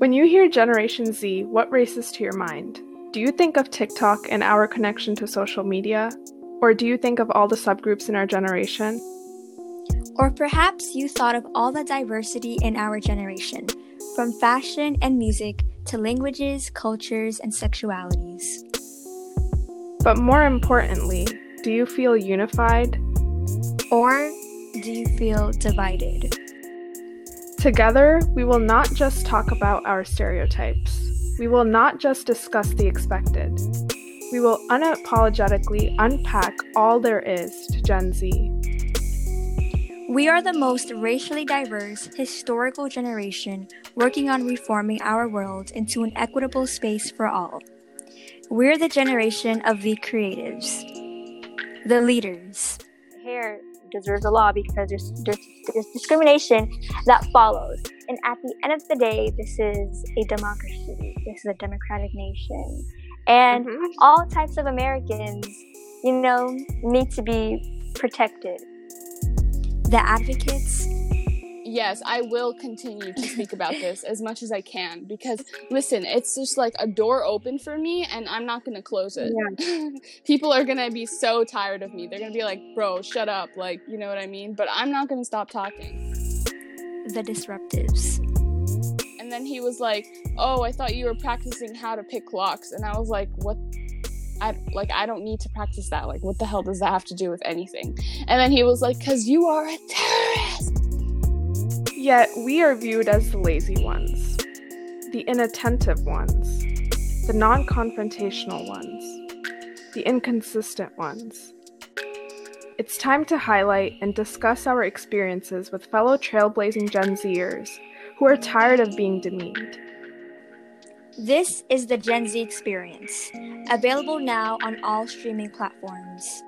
When you hear Generation Z, what races to your mind? Do you think of TikTok and our connection to social media? Or do you think of all the subgroups in our generation? Or perhaps you thought of all the diversity in our generation, from fashion and music to languages, cultures, and sexualities. But more importantly, do you feel unified? Or do you feel divided? Together, we will not just talk about our stereotypes. We will not just discuss the expected. We will unapologetically unpack all there is to Gen Z. We are the most racially diverse, historical generation working on reforming our world into an equitable space for all. We're the generation of the creatives, the leaders. Hair deserves a law because there's, there's, there's discrimination that follows. And at the end of the day, this is a democracy. This is a democratic nation. And mm-hmm. all types of Americans, you know, need to be protected. The advocates yes, I will continue to speak about this as much as I can because listen, it's just like a door open for me and I'm not going to close it. Yeah. People are going to be so tired of me. They're going to be like, "Bro, shut up." Like, you know what I mean? But I'm not going to stop talking. The disruptives. And then he was like, "Oh, I thought you were practicing how to pick locks." And I was like, "What I like I don't need to practice that. Like what the hell does that have to do with anything? And then he was like, "Cuz you are a terrorist." Yet we are viewed as the lazy ones, the inattentive ones, the non confrontational ones, the inconsistent ones. It's time to highlight and discuss our experiences with fellow trailblazing Gen Zers who are tired of being demeaned. This is the Gen Z Experience, available now on all streaming platforms.